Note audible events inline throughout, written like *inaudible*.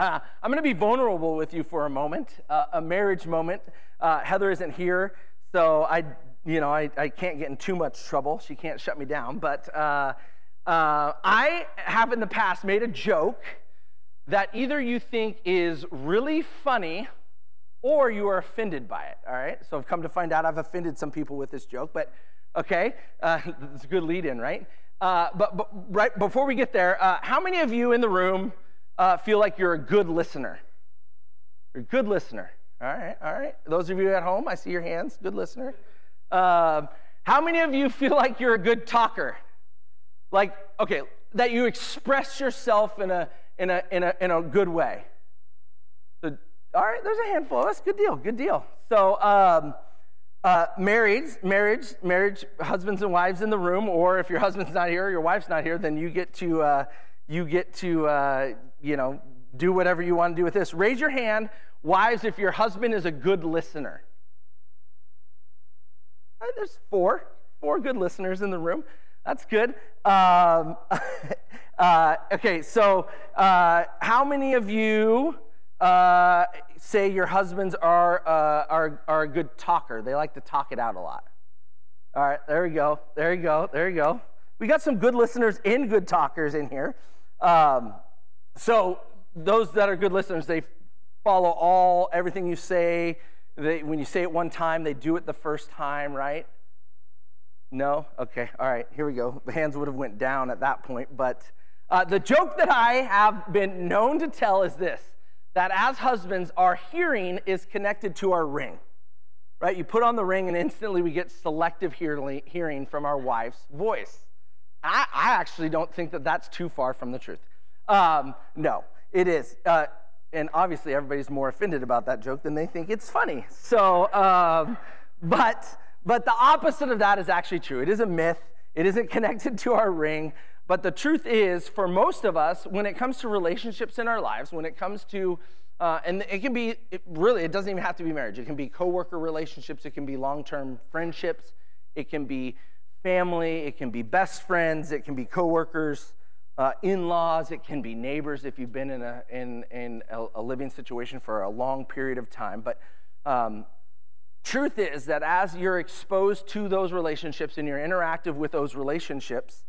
Uh, I'm going to be vulnerable with you for a moment, uh, a marriage moment. Uh, Heather isn't here, so I, you know, I, I can't get in too much trouble. She can't shut me down. But uh, uh, I have in the past made a joke that either you think is really funny or you are offended by it. All right. So I've come to find out I've offended some people with this joke, but okay, uh, *laughs* it's a good lead in, right? but, but right before we get there, how many of you in the room? Uh, feel like you're a good listener? You're a good listener. All right, all right. Those of you at home, I see your hands. Good listener. Um, how many of you feel like you're a good talker? Like, okay, that you express yourself in a in a in a in a good way. So, all right, there's a handful. That's good deal. Good deal. So, um, uh, marriage, marriage, marriage, husbands and wives in the room, or if your husband's not here or your wife's not here, then you get to uh, you get to, uh, you know, do whatever you want to do with this. Raise your hand, wives, if your husband is a good listener. Right, there's four, four good listeners in the room. That's good. Um, *laughs* uh, okay, so uh, how many of you uh, say your husbands are, uh, are, are a good talker? They like to talk it out a lot. All right, there we go. There you go. There you go. We got some good listeners and good talkers in here. Um, so those that are good listeners, they follow all everything you say. They, when you say it one time, they do it the first time, right? No? Okay. All right. Here we go. The hands would have went down at that point. But uh, the joke that I have been known to tell is this: that as husbands, our hearing is connected to our ring. Right? You put on the ring, and instantly we get selective hearing from our wife's voice. I, I actually don't think that that's too far from the truth. Um, no, it is. Uh, and obviously, everybody's more offended about that joke than they think it's funny. So, um, but, but the opposite of that is actually true. It is a myth, it isn't *laughs* connected to our ring. But the truth is, for most of us, when it comes to relationships in our lives, when it comes to uh, and it can be it really it doesn't even have to be marriage it can be coworker relationships it can be long-term friendships it can be family, it can be best friends, it can be coworkers, uh, in-laws, it can be neighbors if you've been in a in in a, a living situation for a long period of time. But um, truth is that as you're exposed to those relationships and you're interactive with those relationships,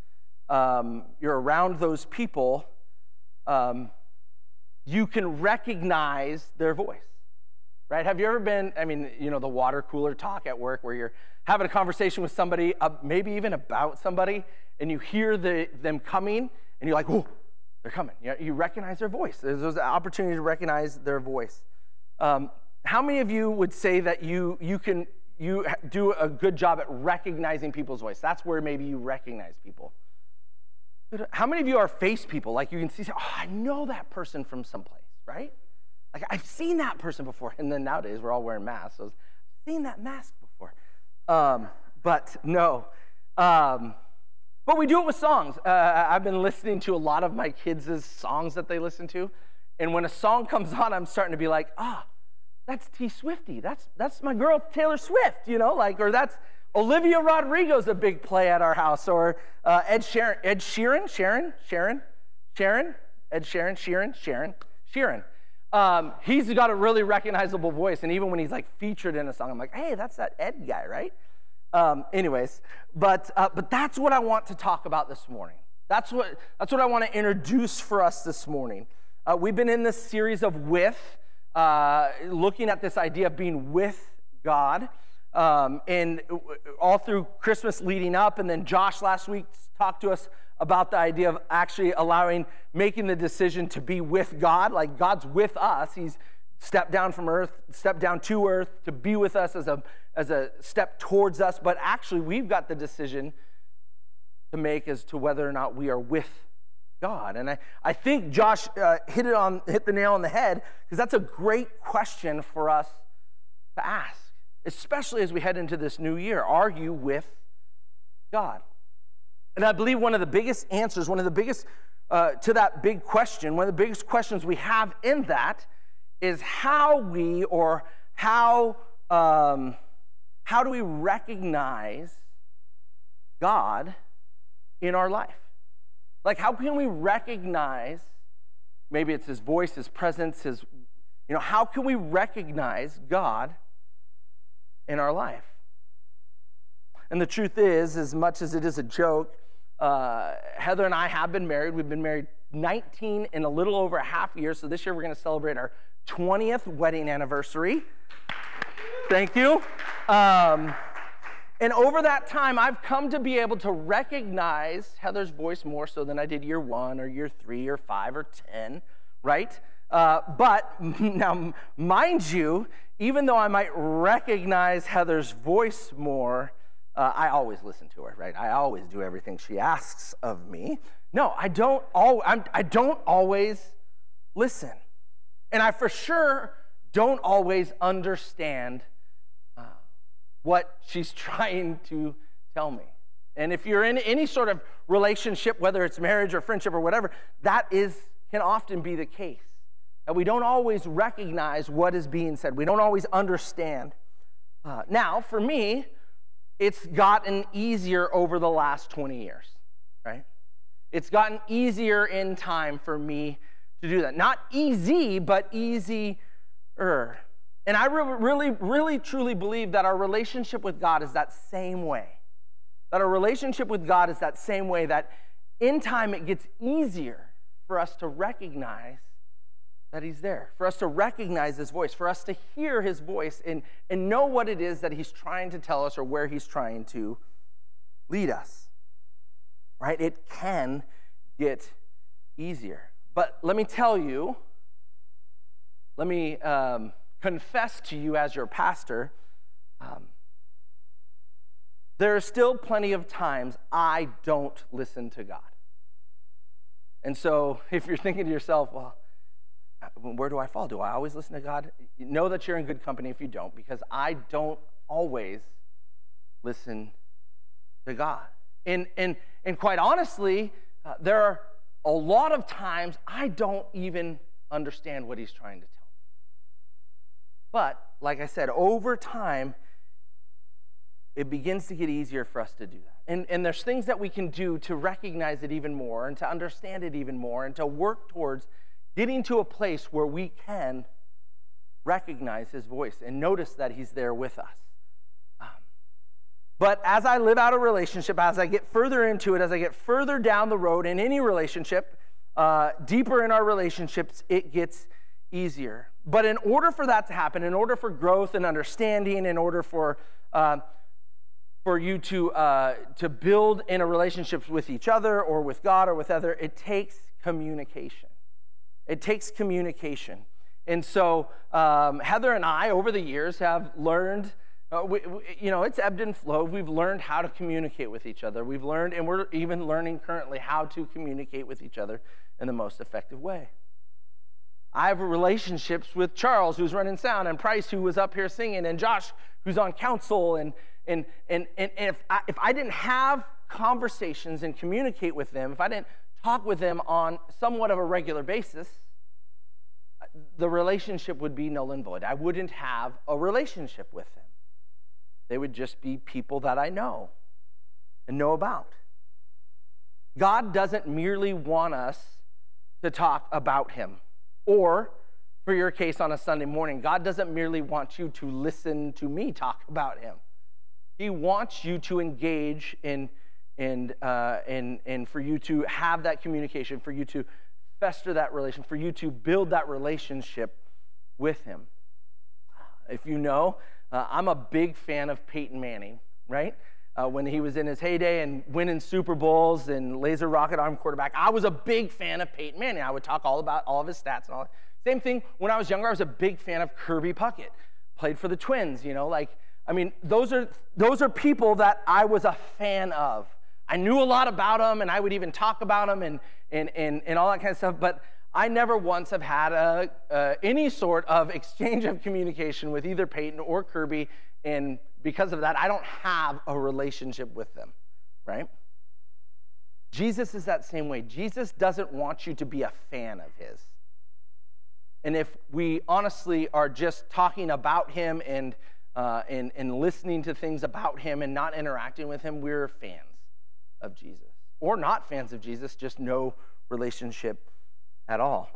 um, you're around those people. Um, you can recognize their voice right? Have you ever been, I mean, you know, the water cooler talk at work where you're having a conversation with somebody, uh, maybe even about somebody, and you hear the, them coming, and you're like, oh, they're coming. You, you recognize their voice. There's, there's an opportunity to recognize their voice. Um, how many of you would say that you, you can you do a good job at recognizing people's voice? That's where maybe you recognize people. How many of you are face people? Like you can see, oh, I know that person from someplace, right? Like, I've seen that person before. And then nowadays, we're all wearing masks. So I've seen that mask before. Um, but no. Um, but we do it with songs. Uh, I've been listening to a lot of my kids' songs that they listen to. And when a song *laughs* comes on, I'm starting to be like, ah, that's T Swifty. That's, that's my girl Taylor Swift, you know, like, or that's Olivia Rodrigo's a big play at our house, or uh, Ed Sheeran, Ed Sheeran, Sharon, Sharon, Sharon, Ed Sheeran, Sheeran, Sharon, Sheeran. Um, he's got a really recognizable voice. And even when he's like featured in a song, I'm like, hey, that's that Ed guy, right? Um, anyways, but, uh, but that's what I want to talk about this morning. That's what, that's what I want to introduce for us this morning. Uh, we've been in this series of with, uh, looking at this idea of being with God. Um, and all through Christmas leading up, and then Josh last week talked to us about the idea of actually allowing, making the decision to be with God. Like God's with us. He's stepped down from earth, step down to earth to be with us as a, as a step towards us. But actually, we've got the decision to make as to whether or not we are with God. And I, I think Josh uh, hit it on hit the nail on the head because that's a great question for us to ask, especially as we head into this new year. Are you with God? And I believe one of the biggest answers, one of the biggest uh, to that big question, one of the biggest questions we have in that is how we or how um, how do we recognize God in our life? Like, how can we recognize maybe it's his voice, his presence, his, you know, how can we recognize God in our life? And the truth is, as much as it is a joke, uh, Heather and I have been married. We've been married 19 in a little over a half year. So this year we're going to celebrate our 20th wedding anniversary. Thank you. Um, and over that time, I've come to be able to recognize Heather's voice more so than I did year one or year three or five or 10, right? Uh, but *laughs* now, mind you, even though I might recognize Heather's voice more, uh, I always listen to her, right? I always do everything she asks of me. No, I don't, al- I'm, I don't always listen. And I for sure don't always understand what she's *laughs* trying to tell me. And if you're in any sort of relationship, whether it's marriage or friendship or whatever, that is can often be the case. That we don't always recognize what is being said. We don't always understand. Uh, now, for me, it's gotten easier over the last 20 years, right? It's gotten easier in time for me to do that. Not easy, but easier. And I really, really, truly believe that our relationship with God is that same way. That our relationship with God is that same way, that in time it gets easier for us to recognize that He's there, for us to recognize His voice, for us to hear His voice and, and know what it is that He's trying to tell us or where He's trying to lead us. Right? It can get easier. But let me tell you, let me. Um, confess to you as your pastor, um, there are still plenty of times I don't listen to God. And so *laughs* if you're thinking to yourself, well, uh, where do I fall? Do I always listen to God? Know that you're in good company if you don't, because I don't always listen to God. And, and, and quite honestly, uh, there are a lot of times I don't even understand what He's trying to tell me. but, like I said, over time, it begins to get easier for us to do that. And, and there's things that we can do to recognize it even more and to understand it even more and to work towards getting to a place where we can recognize his voice and notice that he's there with us. But as I live out a relationship, as I get further into it, as I get further down the road in any relationship, uh, deeper in our relationships, it gets easier. But in order for that to happen, in order for growth and understanding, in order for uh, for you to uh, to build in a relationship with each other or with God or with other, it takes communication. It takes communication. And so um, Heather and I, over the years, have learned. Uh, we, we, you know, it's ebbed and flowed. We've learned how to communicate with each other. We've learned, and we're even learning currently how to communicate with each other in the most effective way. I have relationships with Charles, who's running sound, and Price, who was up here singing, and Josh, who's on council. And, and, and, and, if, I, if I didn't have conversations and communicate with them, if I didn't talk with them on somewhat of a regular basis, the relationship would be null and void. I wouldn't have a relationship with them. They would just be people that I know and know about. God doesn't merely want us to talk about Him. Or, for your case on a Sunday morning, God doesn't merely want you to listen to me talk about Him. He wants you to engage in, in, uh, in, in for you to have that communication, for you to fester that relation, for you to build that relationship with Him. If you know, uh, I'm a big fan of Peyton Manning, right? Uh, when he was in his heyday and winning Super Bowls and laser rocket arm quarterback. I was a big fan of Peyton Manning. I would talk all about all of his stats and all that. Same thing when I was younger, I was a big fan of Kirby Puckett. Played for the Twins, you know, like, I mean, those are, those are people that I was a fan of. I knew a lot about them and I would even talk about them and, and, and, and all that kind of stuff, but I never once have had a, uh, any sort of exchange of communication with either Peyton or Kirby and because of that, I don't have a relationship with them, right? Jesus is that same way. Jesus doesn't want you to be a fan of his. And if we honestly are just talking about him and, uh, and, and listening to things about him and not interacting with him, we're fans of Jesus. Or not fans of Jesus, just no relationship at all.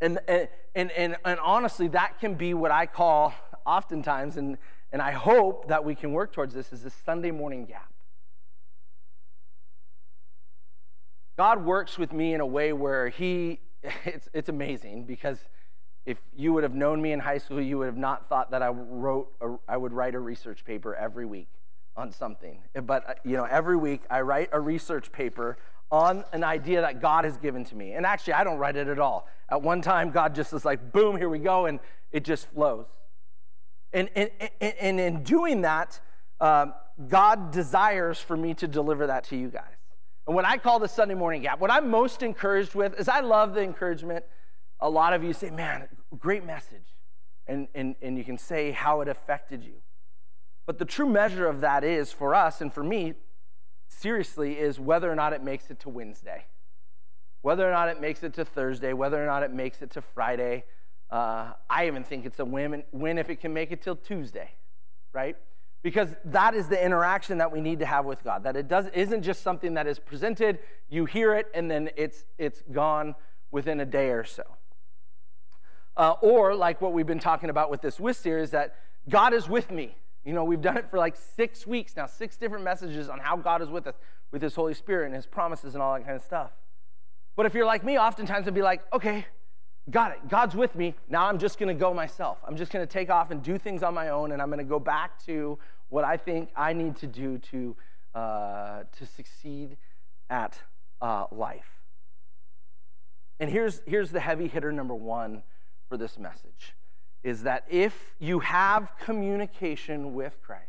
And, and, and, and honestly, that can be what I call oftentimes, and, and I hope that we can work towards this, is this Sunday morning gap. God works with me in a way where He, *laughs* it's, it's amazing because if you would have known me in high school, you would have not thought that I wrote, a, I would write a research paper every week on something. But, uh, you know, every week I write a research paper on an idea that God has given to me. And actually, I don't write it at all. At one time, God just is like, boom, here we go, and it just flows. And, and, and in doing that, um, God desires for me to deliver that to you guys. And what I call the Sunday morning gap, what I'm most encouraged with is I love the encouragement. A lot of you say, man, great message. And, and, and you can say how it affected you. But the true measure of that is for us and for me, seriously, is whether or not it makes it to Wednesday, whether or not it makes it to Thursday, whether or not it makes it to Friday. Uh, I even think it's a win, win if it can make it till Tuesday, right? Because that is the interaction that we need to have with God. That it does isn't just something that is presented, you hear it, and then it's it's gone within a day or so. Uh, or like what we've been talking about with this with series, that God is with me. You know, we've done it for like six weeks now, six different messages on how God is with us, with His Holy Spirit and His promises and all that kind of stuff. But if you're like me, oftentimes it'd be like, okay, got it. God's with me. Now I'm just going to go myself. I'm just going to take off and do things on my own, and I'm going to go back to what I think I need to do to, uh, to succeed at uh, life. And here's, here's the heavy hitter number one for this message is that if you have communication with Christ,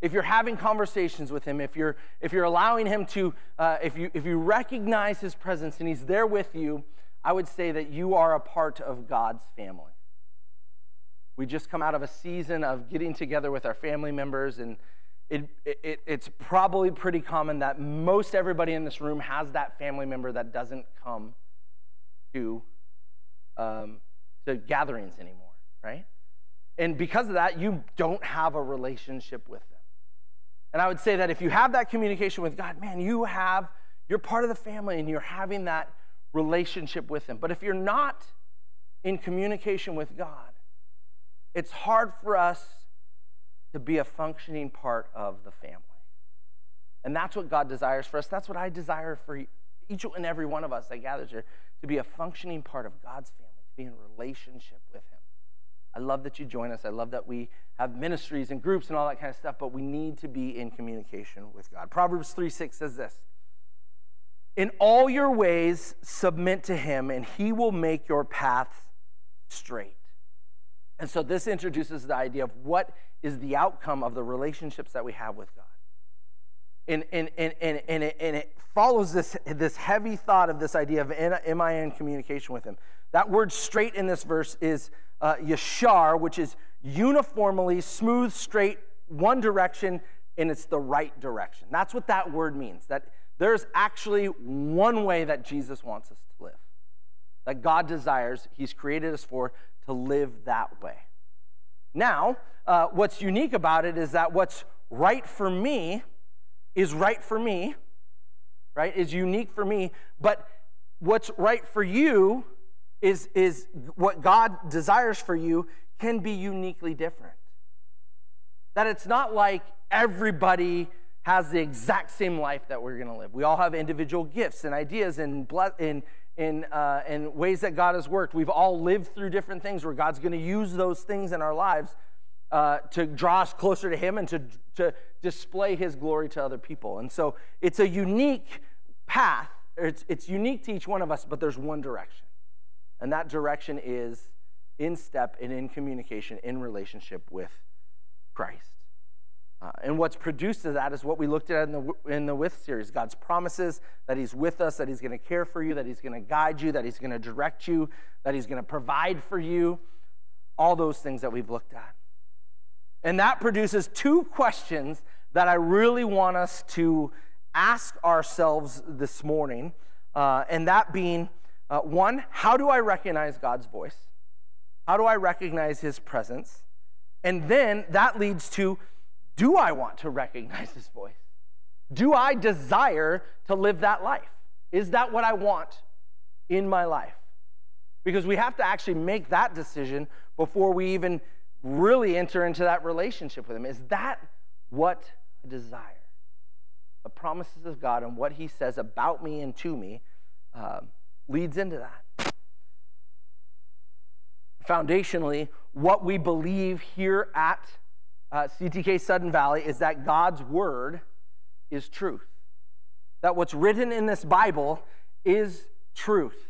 if you're having conversations with him, if you're, if you're allowing him to, uh, if, you, if you recognize his presence and he's there with you, I would say that you are a part of God's family. We just come out of a season of getting together with our family members, and it, it, it's probably pretty common that most everybody in this room has that family member that doesn't come to, um, to gatherings anymore right? And because of that, you don't have a relationship with them. And I would say that if you have that communication with God, man, you have, you're part of the family and you're having that relationship with Him. But if you're not in communication with God, it's hard for us to be a functioning part of the family. And that's what God desires for us. That's what I desire for each and every one of us that gathers here to be a functioning part of God's family, to be in relationship with Him. I love that you join us. I love that we have ministries and groups and all that kind of stuff, but we need to be in communication with God. Proverbs 3 6 says this In all your ways, submit to him, and he will make your paths straight. And so this introduces the idea of what is the outcome of the relationships that we have with God. And, and, and, and, and, it, and it follows this, this heavy thought of this idea of am I in communication with him? That word straight in this verse is uh, yashar, which is uniformly smooth, straight, one direction, and it's the right direction. That's what that word means. That there's actually one way that Jesus wants us to live, that God desires, He's created us for, to live that way. Now, uh, what's unique about it is that what's right for me is right for me, right? Is unique for me, but what's right for you is, is what God desires for you can be uniquely different. That it's not like everybody has the exact same life that we're going to live. We all have individual gifts and ideas and, in, in, uh, in ways that God has worked. We've all lived through different things where God's going to use those things in our lives uh, to draw us closer to Him and to, to display His glory to other people. And so it's a unique path. It's, it's unique to each one of us, but there's one direction. And that direction is in step and in communication, in relationship with Christ. Uh, and what's produced of that is what we looked at in the, in the With series God's promises that He's with us, that He's going to care for you, that He's going to guide you, that He's going to direct you, that He's going to provide for you. All those things that we've looked at. And that produces two questions that I really want us to ask ourselves this morning. Uh, and that being, uh, one, how do I recognize God's voice? How do I recognize his presence? And then that leads to do I want to recognize his voice? Do I desire to live that life? Is that what I want in my life? because we have to actually make that decision before we even really enter into that relationship with Him. Is that what I desire? The promises of God and what He says about me and to me uh, leads into that. Foundationally, what we believe here at uh, CTK Sudden Valley is that God's Word is truth. That what's written in this Bible is truth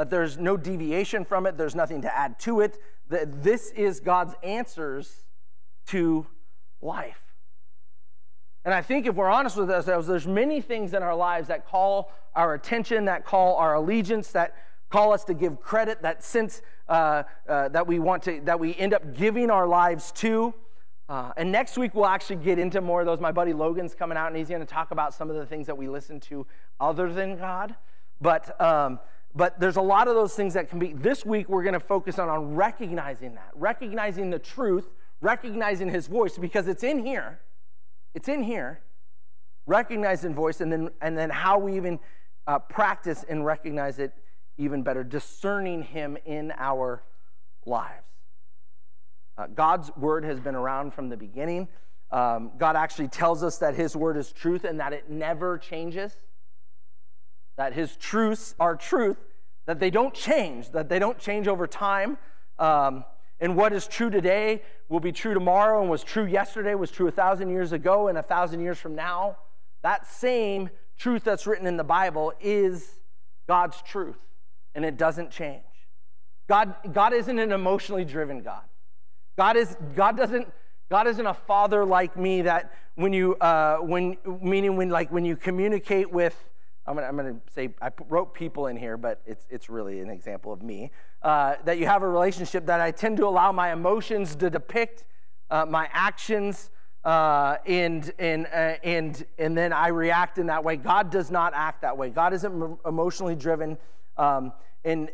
that there's no deviation from it, there's nothing to add to it, that this is God's answers to life. And I think if we're honest with ourselves, there's many things in our lives that call our attention, that call our allegiance, that call us to give credit, that sense uh, uh, that we want to, that we end up giving our lives to. Uh, and next week we'll actually get into more of those. My buddy Logan's coming out and he's going to talk about some of the things that we listen to other than God. But um, but there's a lot of those things that can be. This week, we're going to focus on, on recognizing that, recognizing the truth, recognizing his voice, because it's in here. It's in here. Recognizing voice, and then, and then how we even uh, practice and recognize it even better, discerning him in our lives. Uh, God's word has been around from the beginning. Um, God actually tells us that his word is truth and that it never changes that his truths are truth, that they don't change, that they don't change over time. Um, and what is true today will be true tomorrow, and was true yesterday, was true a thousand years ago, and a thousand years from now. That same truth that's written in the Bible is God's truth, and it doesn't change. God, God isn't an emotionally driven God. God, is, God doesn't. God isn't a father like me that when you, uh, when, meaning when, like, when you communicate with I'm gonna, say I wrote people in here, but it's it's really an example of me. Uh, that you have a relationship that I tend to allow my emotions to depict uh, my actions, uh, and and uh, and and then I react in that way. God does not act that way. God isn't emotionally driven. Um, and,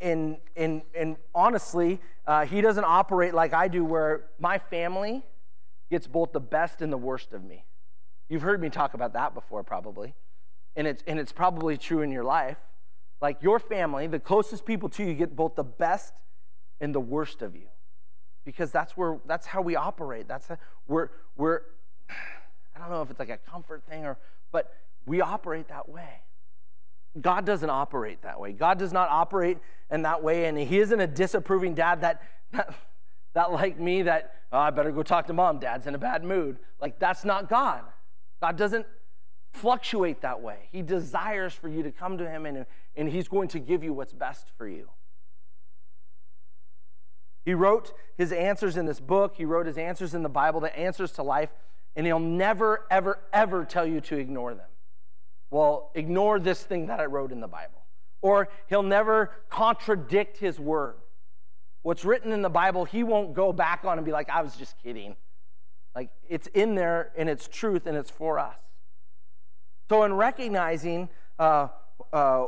and, and, and honestly, uh, he doesn't operate like I do, where my family gets both the best and the worst of me. You've heard me talk about that before, probably and it's, and it's probably true in your life, like your family, the closest people to you get both the best and the worst of you. Because that's where that's how we operate. That's how, we're we're I don't know if it's like a comfort thing or but we operate that way. God doesn't operate that way. God does not operate in that way, and He isn't a disapproving dad that that, that like me that oh, I better go talk to mom. Dad's in a bad mood. Like that's not God. God doesn't fluctuate that way. He desires for you to come to Him and, and He's going to give you what's best for you. He wrote his answers in this book, he wrote his answers in the Bible, the answers to life, and He'll never, ever, ever tell you to ignore them. Well, ignore this thing that I wrote in the Bible. Or He'll never contradict His word. What's written in the Bible, He won't go back on and be like, I was just kidding. Like, it's in there and it's truth and it's for us. So, in recognizing uh, uh,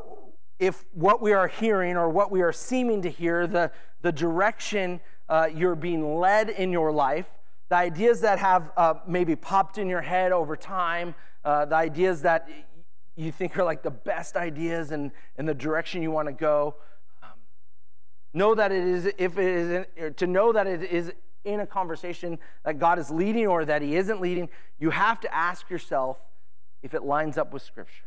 if what we are hearing or what we are seeming to hear, the, the direction uh, you're being led in your life, the ideas that have uh, maybe popped in your head over time, uh, the ideas that you think are like the best ideas and, and the direction you want to go, um, know that it is, if it is, in, to know that it is in a conversation that God is leading or that He isn't leading, you have to ask yourself, if it lines up with Scripture,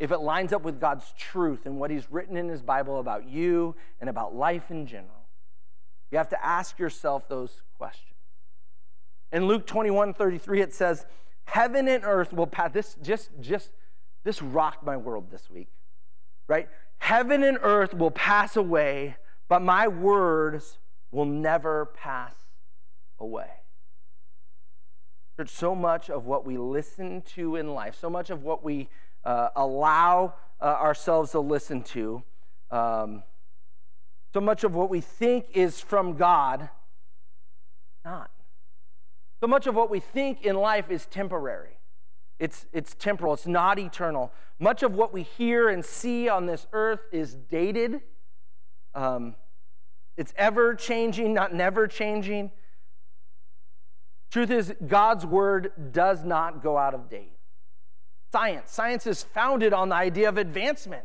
if it lines up with God's truth and what He's written in His Bible about you and about life in general. You have to ask yourself those questions. In Luke 21 33, it says, Heaven and earth will pass. This just, just, this rocked my world this week, right? Heaven and earth will pass away, but my words will never pass away. So much of what we listen to in life, so much of what we uh, allow uh, ourselves to listen to, um, so much of what we think is from God, not. So much of what we think in life is temporary. It's, it's temporal, it's not eternal. Much of what we hear and see on this earth is dated. Um, it's ever changing, not never changing. Truth is, God's word does not go out of date. Science. Science is founded on the idea of advancement.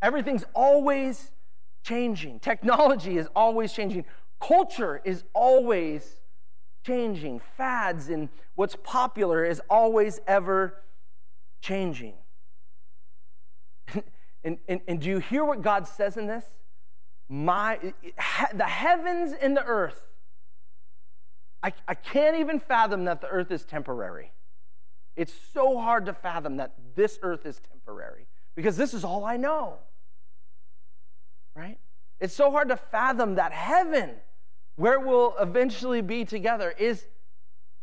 Everything's always changing. Technology is always changing. Culture is always changing. Fads and what's popular is always ever changing. *laughs* and, and, and do you hear what God says in this? My, the heavens and the earth. I, I can't even fathom that the earth is temporary. It's so hard to fathom that this earth is temporary because this is all I know. Right? It's so hard to fathom that heaven, where we'll eventually be together, is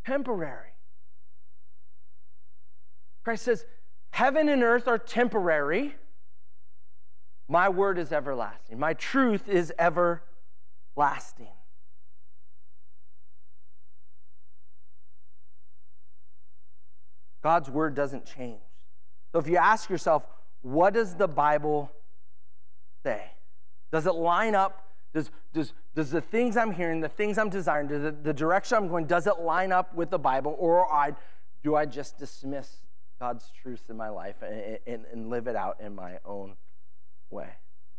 temporary. Christ says, Heaven and earth are temporary. My word is everlasting. My truth is everlasting. God's word doesn't change. So if you ask yourself, what does the Bible say? Does it line up? Does, does, does the things I'm hearing, the things I'm desiring, the, the direction I'm going, does it line up with the Bible? Or I, do I just dismiss God's truths in my life and, and, and live it out in my own way?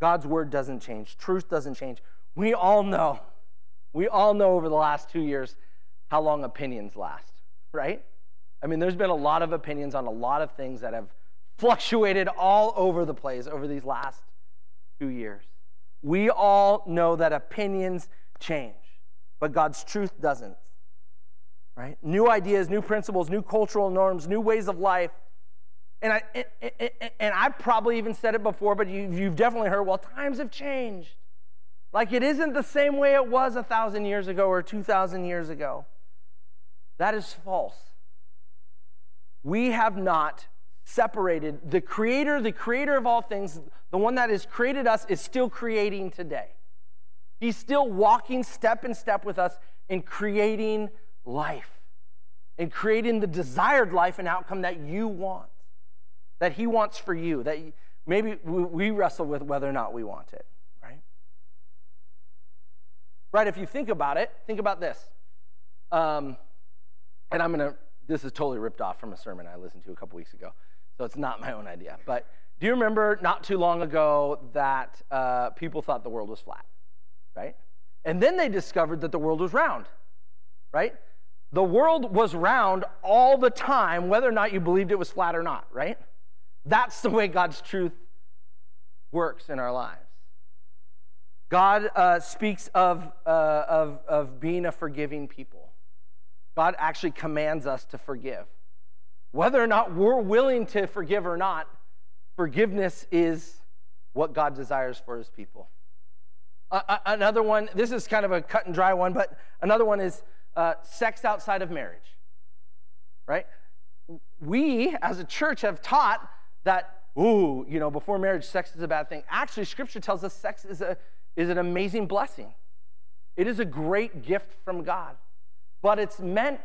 God's word doesn't change, truth doesn't change. We all know, we all know over the last two years how long opinions last, right? I mean, there's been a lot of opinions on a lot of things that have fluctuated all over the place over these last two years. We all know that opinions change, but God's truth doesn't. Right? New ideas, new principles, new cultural norms, new ways of life. And I, and I probably even said it before, but you've definitely heard, well, times have changed. Like it isn't the same way it was a thousand years ago or 2,000 years ago. That is false. We have not separated. The creator, the creator of all things, the one that has created us, is still creating today. He's still walking step in step with us in creating life, in creating the desired life and outcome that you want, that He wants for you, that maybe we wrestle with whether or not we want it, right? Right, if you think about it, think about this. Um, and I'm going to, this is totally ripped off from a sermon I listened to a couple weeks ago. So it's not my own idea. But do you remember not too long ago that uh, people thought the world was flat, right? And then they discovered that the world was round, right? The world was round all the time, whether or not you believed it was flat or not, right? That's the way God's truth works in our lives. God uh, speaks of, uh, of, of being a forgiving people. God actually commands us to forgive. Whether or not we're willing to forgive or not, forgiveness is what God desires for his people. Uh, another one, this is kind of a cut and dry one, but another one is uh, sex outside of marriage, right? We as a church have taught that, ooh, you know, before marriage, sex is a bad thing. Actually, scripture tells us sex is, a, is an amazing blessing. It is a great gift from God, but it's meant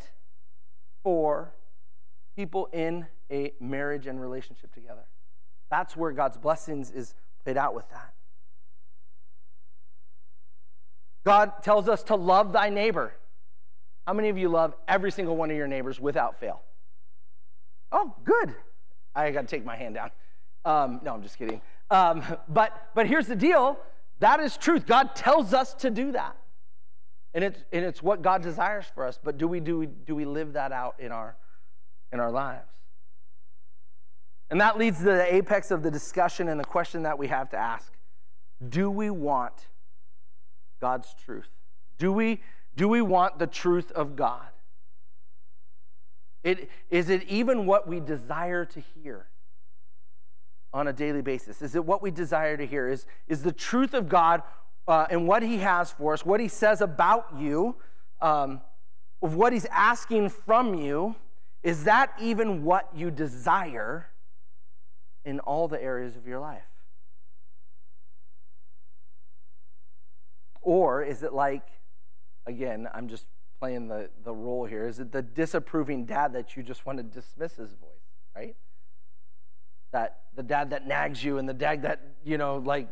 for people in a marriage and relationship together. That's where God's blessings is played out with that. God tells us to love thy neighbor. How many of you love every single one of your neighbors without fail? Oh, good. I got to take my hand down. Um, no, I'm just kidding. Um, but but here's the deal. That is truth. God tells us to do that, and it's and it's what God desires for us. But do we do we, do we live that out in our in our lives. And that leads to the apex of the discussion and the question that we have to ask Do we want God's truth? Do we, do we want the truth of God? It, is it even what we desire to hear on a daily basis? Is it what we desire to hear? Is, is the truth of God uh, and what He has for us, what He says about you, um, of what He's asking from you? Is that even what you desire in all the areas of your life? Or is it like, again, I'm just playing the, the role here, is it the disapproving dad that you just want to dismiss his voice, right? That the dad that nags you and the dad that, you know, like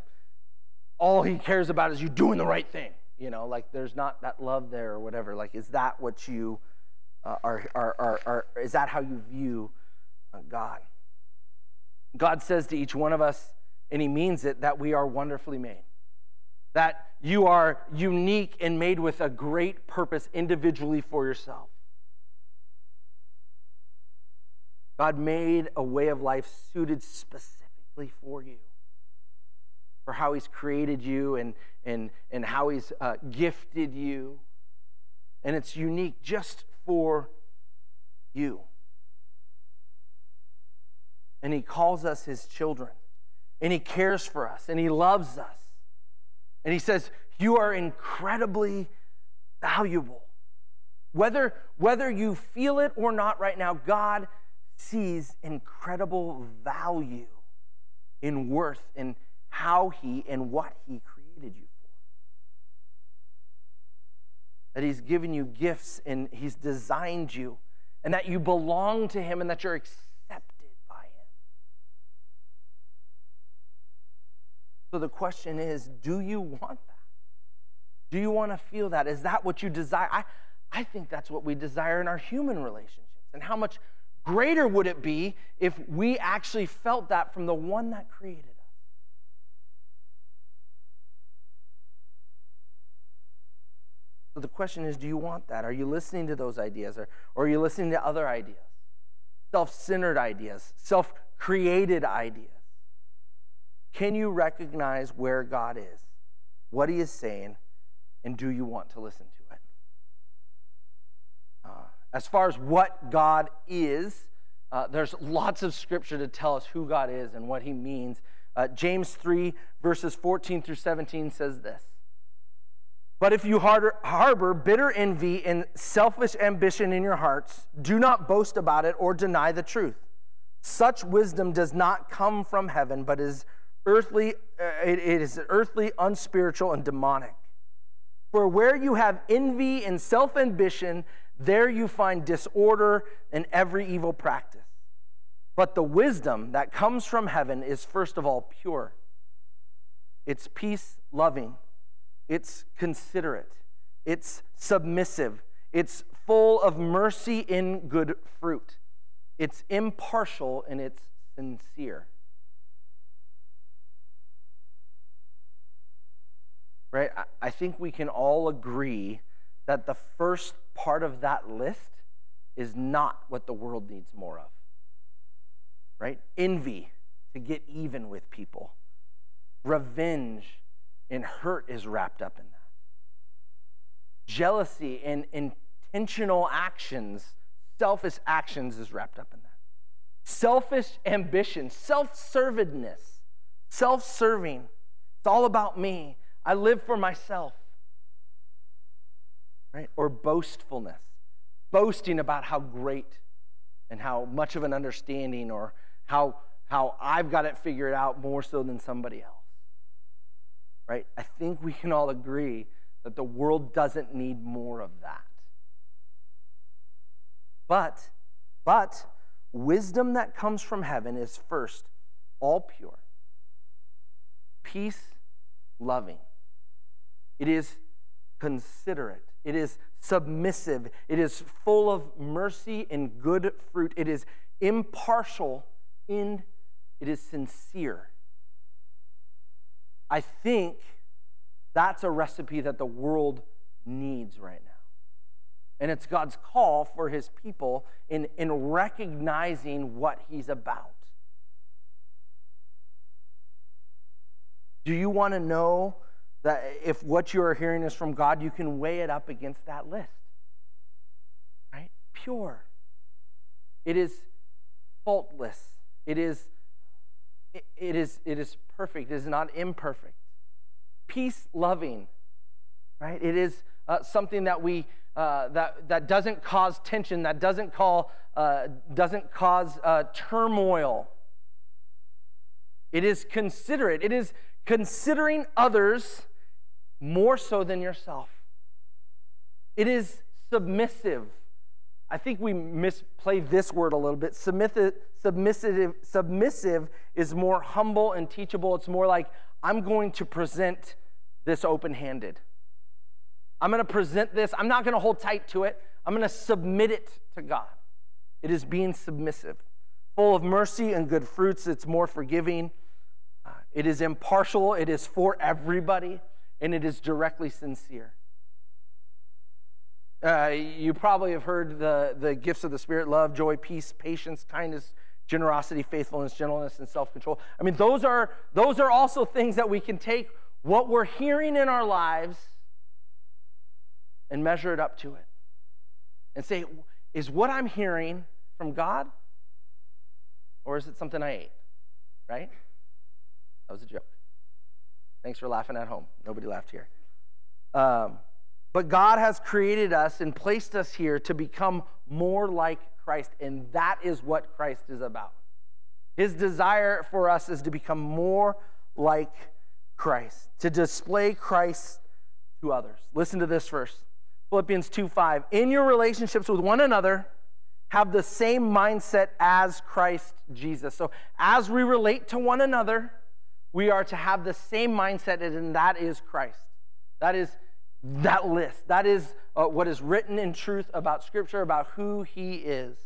all he cares about is you doing the right thing, you know, like there's not that love there or whatever. Like, is that what you uh, are, are, are, are, is that how you view uh, God? God says to each one of us, and He means it, that we are wonderfully made. that you are unique and made with a great purpose individually for yourself. God made a way of life suited specifically for you, for how He's created you and, and, and how He's uh, gifted you. And it's unique just for you. And He calls us His children, and He cares for us, and He loves us. And He says, You are incredibly valuable. Whether, whether you feel it or not right now, God sees incredible value in worth in how he and what he created you for. That he's given you gifts and he's designed you, and that you belong to him and that you're accepted by him. So the question is do you want that? Do you want to feel that? Is that what you desire? I, I think that's what we desire in our human relationships. And how much greater would it be if we actually felt that from the one that created us? So the question is do you want that? Are you listening to those ideas or, or are you listening to other ideas? Self centered ideas, self created ideas. Can you recognize where God is, what He is saying, and do you want to listen to it? Uh, as far as what God is, uh, there's lots of scripture to tell us who God is and what he means. Uh, James 3, verses 14 through 17 says this But if you harbor bitter envy and selfish ambition in your hearts, do not boast about it or deny the truth. Such wisdom does not come from heaven, but is earthly, uh, it, is earthly, unspiritual, and demonic. For where you have envy and self ambition, there you find disorder and every evil practice. But the wisdom that comes from heaven is, first of all, pure. It's peace loving, it's considerate, it's submissive, it's full of mercy in good fruit, it's impartial, and it's sincere. Right? I think we can all agree that the first part of that list is not what the world needs more of. Right? Envy to get even with people, revenge and hurt is wrapped up in that. Jealousy and intentional actions, selfish actions is wrapped up in that. Selfish ambition, self servedness, self serving. It's all about me. I live for myself right? Or boastfulness, boasting about how great and how much of an understanding or how, how I've got it figured out more so than somebody else, right? I think we can all agree that the world doesn't need more of that. But, but, wisdom that comes from heaven is first all pure, peace loving. It is considerate. It is submissive. It is full of mercy and good fruit. It is impartial in it is sincere. I think that's a recipe that the world needs right now. And it's God's call for his people in, in recognizing what he's about. Do you want to know that if what you are hearing is from God, you can weigh it up against that list. Right? Pure. It is faultless. It is it, it is it is perfect. It is not imperfect. Peace loving. Right? It is uh, something that we uh, that that doesn't cause tension, that doesn't call uh, doesn't cause uh, turmoil. It is considerate. It is considering others more so than yourself. It is submissive. I think we misplay this word a little bit. Submissive, submissive, is more humble and teachable. It's more like, I'm going to present this open handed. I'm going to present this. I'm not going to hold tight to it. I'm going to submit it to God. It is being submissive, full of mercy and good fruits. It's more forgiving. Uh, it is impartial. It is for everybody. and it is directly sincere. Uh, you probably have heard the, the gifts of the Spirit love, joy, peace, patience, kindness, generosity, faithfulness, gentleness, and self control. I mean, those are, those are also things that we can take what we're hearing in our lives and measure it up to it and say, is what I'm hearing from God or is it something I ate? Right? That was a joke. Thanks for laughing at home. Nobody laughed here. Um, but God has created us and placed us here to become more like Christ, and that is what Christ is about. His desire for us is to become more like Christ, to display Christ to others. Listen to this verse Philippians 2 5. In your relationships with one another, have the same mindset as Christ Jesus. So, as we relate to one another, we are to have the same mindset, and that is Christ. That is that list. That is uh, what is written in truth about Scripture, about who He is.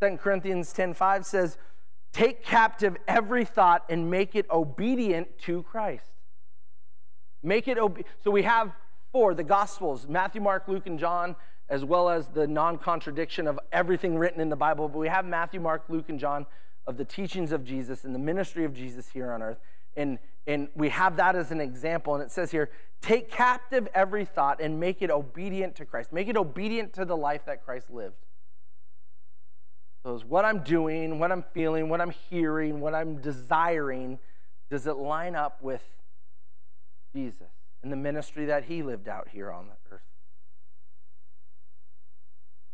2 Corinthians 10 5 says, Take captive every thought and make it obedient to Christ. Make it obedient. So we have four the Gospels Matthew, Mark, Luke, and John, as well as the non contradiction of everything written in the Bible. But we have Matthew, Mark, Luke, and John of the teachings of Jesus and the ministry of Jesus here on earth. And, and we have that as an example. And it says here, take captive every thought and make it obedient to Christ. Make it obedient to the life that Christ lived. So, is what I'm doing, what I'm feeling, what I'm hearing, what I'm desiring, does it line up with Jesus and the ministry that he lived out here on the earth?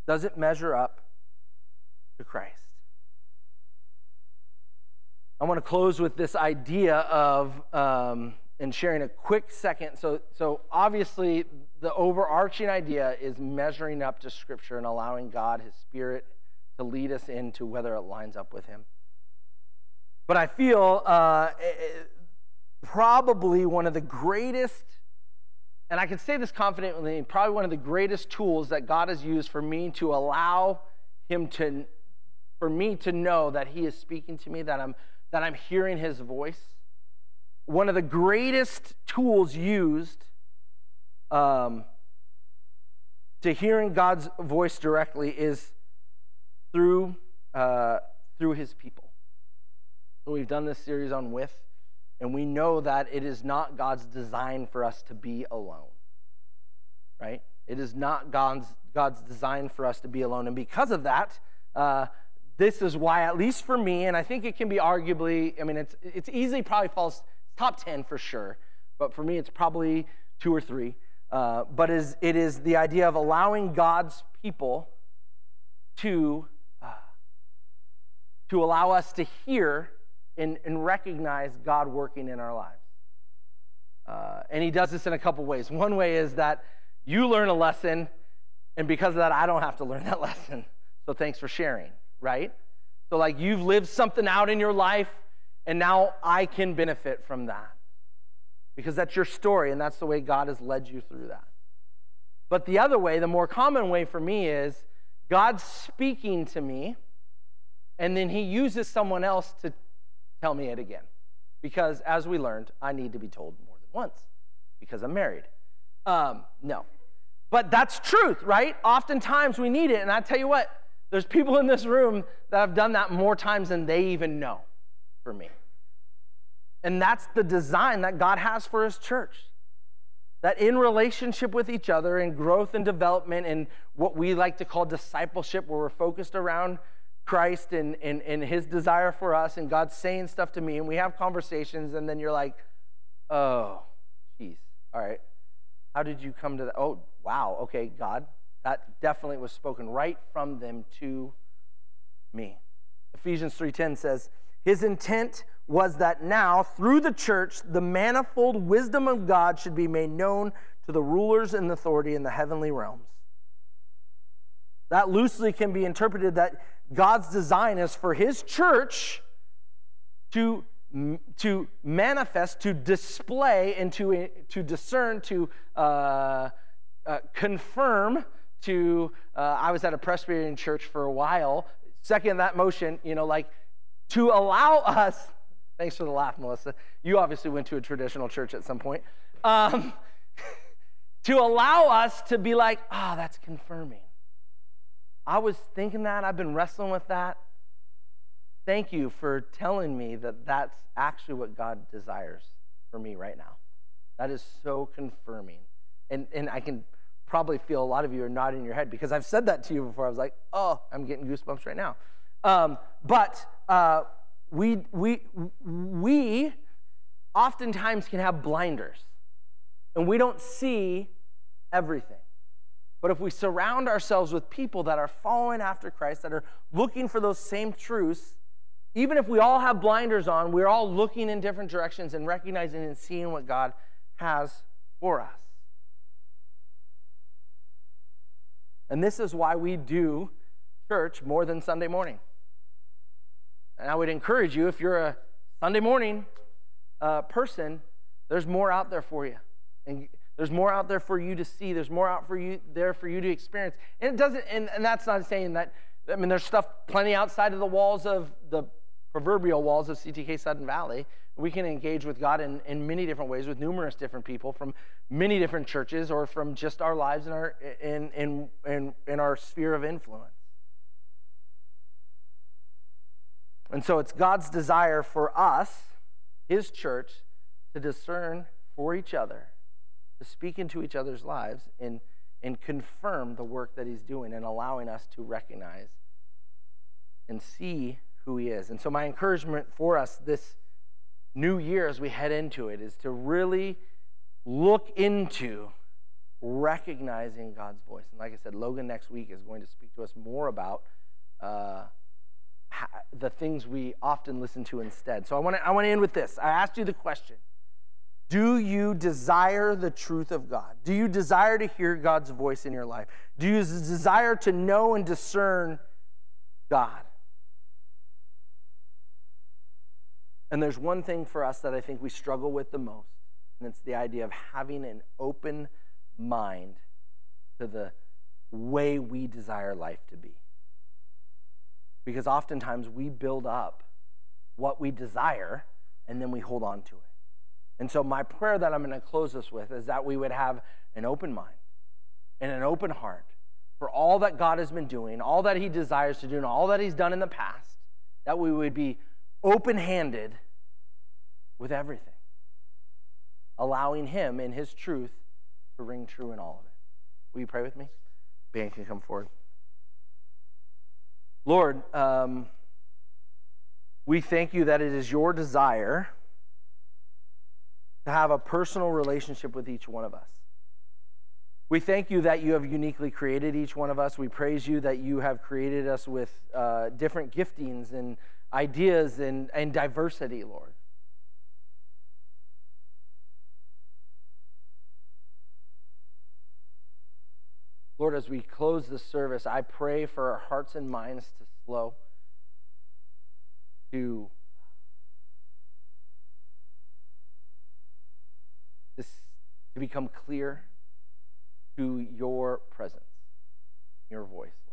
Does it measure up to Christ? I want to close with this idea of, um, and sharing a quick second. So, so obviously, the overarching idea is measuring up to Scripture and allowing God, His Spirit, to lead us into whether it lines up with Him. But I feel uh, probably one of the greatest, and I can say this confidently, probably one of the greatest tools that God has used for me to allow Him to, for me to know that He is speaking to me, that I'm that I'm hearing his voice. One of the greatest tools used um, to hearing God's voice directly is through, uh, through his people. So we've done this series on with, and we know that it is not God's design for us to be alone, right? It is not God's, God's design for us to be alone. And because of that, uh, this is why, at least for me, and I think it can be arguably, I mean, it's, it's easily probably falls top 10 for sure, but for me, it's probably two or three. Uh, but is, it is the idea of allowing God's people to, uh, to allow us to hear and, and recognize God working in our lives. Uh, and he does this in a couple ways. One way is that you learn a lesson, and because of that, I don't have to learn that *laughs* lesson. So thanks for sharing right? So, like, you've lived something out in your life, and now I can benefit from that because that's your story, and that's the way God has led you through that. But the other way, the more common way for me is God speaking to me, and then He uses someone else to tell me it again. Because, as we learned, I need to be told more than once because I'm married. Um, no. But that's truth, right? Oftentimes we need it. And I tell you what, there's people in this room that have done that more times than they even know for me. And that's the design that God has for his church. That in relationship with each other, in growth and development, and what we like to call discipleship, where we're focused around Christ and, and, and his desire for us, and God's saying stuff to me, and we have conversations, and then you're like, oh, geez, all right. How did you come to that? Oh, wow, okay, God, that definitely was spoken right from them to me. Ephesians 3:10 says, "His intent was that now through the church the manifold wisdom of God should be made known to the rulers and authority in the heavenly realms." That loosely can be interpreted that God's design is for his church to to manifest, to display, and to, to discern, to uh, uh, confirm to, uh, I was at a Presbyterian church for a while. Second, that motion, you know, like to allow us, thanks for the laugh, Melissa. You obviously went to a traditional church at some point. Um, *laughs* to allow us to be like, ah, oh, that's confirming. I was thinking that, I've been wrestling with that. Thank you for telling me that that's actually what God desires for me right now. That is so confirming. And, and I can probably feel a lot of you are nodding your head because I've said that to you before. I was like, oh, I'm getting goosebumps right now. Um, but uh, we, we, we oftentimes can have blinders and we don't see everything. But if we surround ourselves with people that are following after Christ, that are looking for those same truths, even if we all have blinders on, we're all looking in different directions and recognizing and seeing what God has for us. And this is why we do church more than Sunday morning. And I would encourage you, if you're a Sunday morning uh, person, there's more out there for you. And there's more out there for you to see. There's more out for you there for you to experience. And it doesn't, and, and that's not saying that, I mean, there's stuff plenty outside of the walls of the proverbial walls of CTK Sudden Valley. We can engage with God in, in many different ways with numerous different people from many different churches or from just our lives in our, in, in, in, in our sphere of influence. And so it's God's desire for us, His church, to discern for each other, to speak into each other's lives, and, and confirm the work that He's doing and allowing us to recognize and see who He is. And so, my encouragement for us this new year as we head into it is to really look into recognizing God's voice. And like I said, Logan next week is going to speak to us more about uh, the things we often listen to instead. So I want to I want to end with this. I asked you the question. Do you desire the truth of God? Do you desire to hear God's voice in your life? Do you desire to know and discern God? And there's one thing for us that I think we struggle with the most, and it's the idea of having an open mind to the way we desire life to be. Because oftentimes we build up what we desire and then we hold on to it. And so, my prayer that I'm going to close this with is that we would have an open mind and an open heart for all that God has been doing, all that He desires to do, and all that He's done in the past, that we would be open handed with everything, allowing Him in His truth to ring true in all of it. Will you pray with me? Band can come forward. Lord, um, we thank you that it is your desire to have a personal relationship with each one of us. We thank you that you have uniquely created each one of us. We praise you that you have created us with uh, different giftings and ideas and, and diversity, Lord. Lord, as we close the service, I pray for our hearts and minds to slow, to, to become clear to your presence, your voice.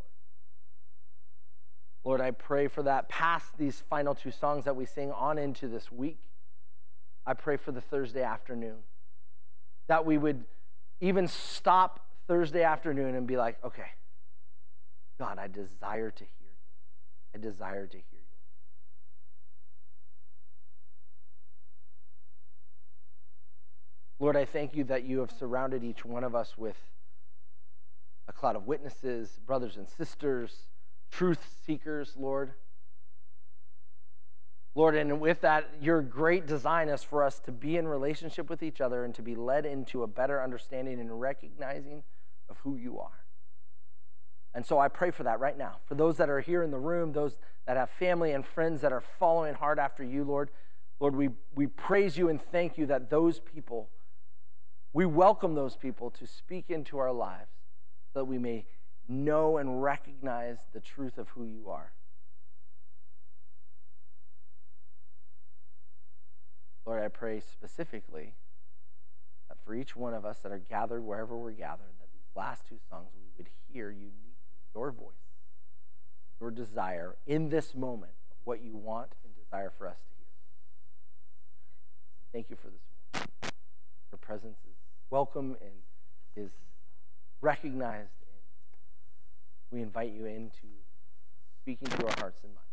Lord, I pray for that past these final two songs that we sing on into this week. I pray for the Thursday afternoon that we would even stop Thursday afternoon and be like, okay, God, I desire to hear you. I desire to hear you. Lord, I thank you that you have surrounded each one of us with a cloud of witnesses, brothers and sisters truth seekers, Lord. Lord, and with that, your great design is for us to be in relationship with each other and to be led into a better understanding and recognizing of who you are. And so I pray for that right now. For those that are here in the room, those that have family and friends that are following hard after you, Lord, Lord, we, we praise you and thank you that those people, we welcome those people to speak into our lives so that we may know and recognize the truth of who you are. Lord, I pray specifically that for each one of us that are gathered wherever we're gathered, that these last two songs we would hear uniquely your voice, your desire in this moment of what you want and desire for us to hear. Thank you for this. morning. Your presence is welcome and is recognized. We invite you into speaking to our hearts and minds.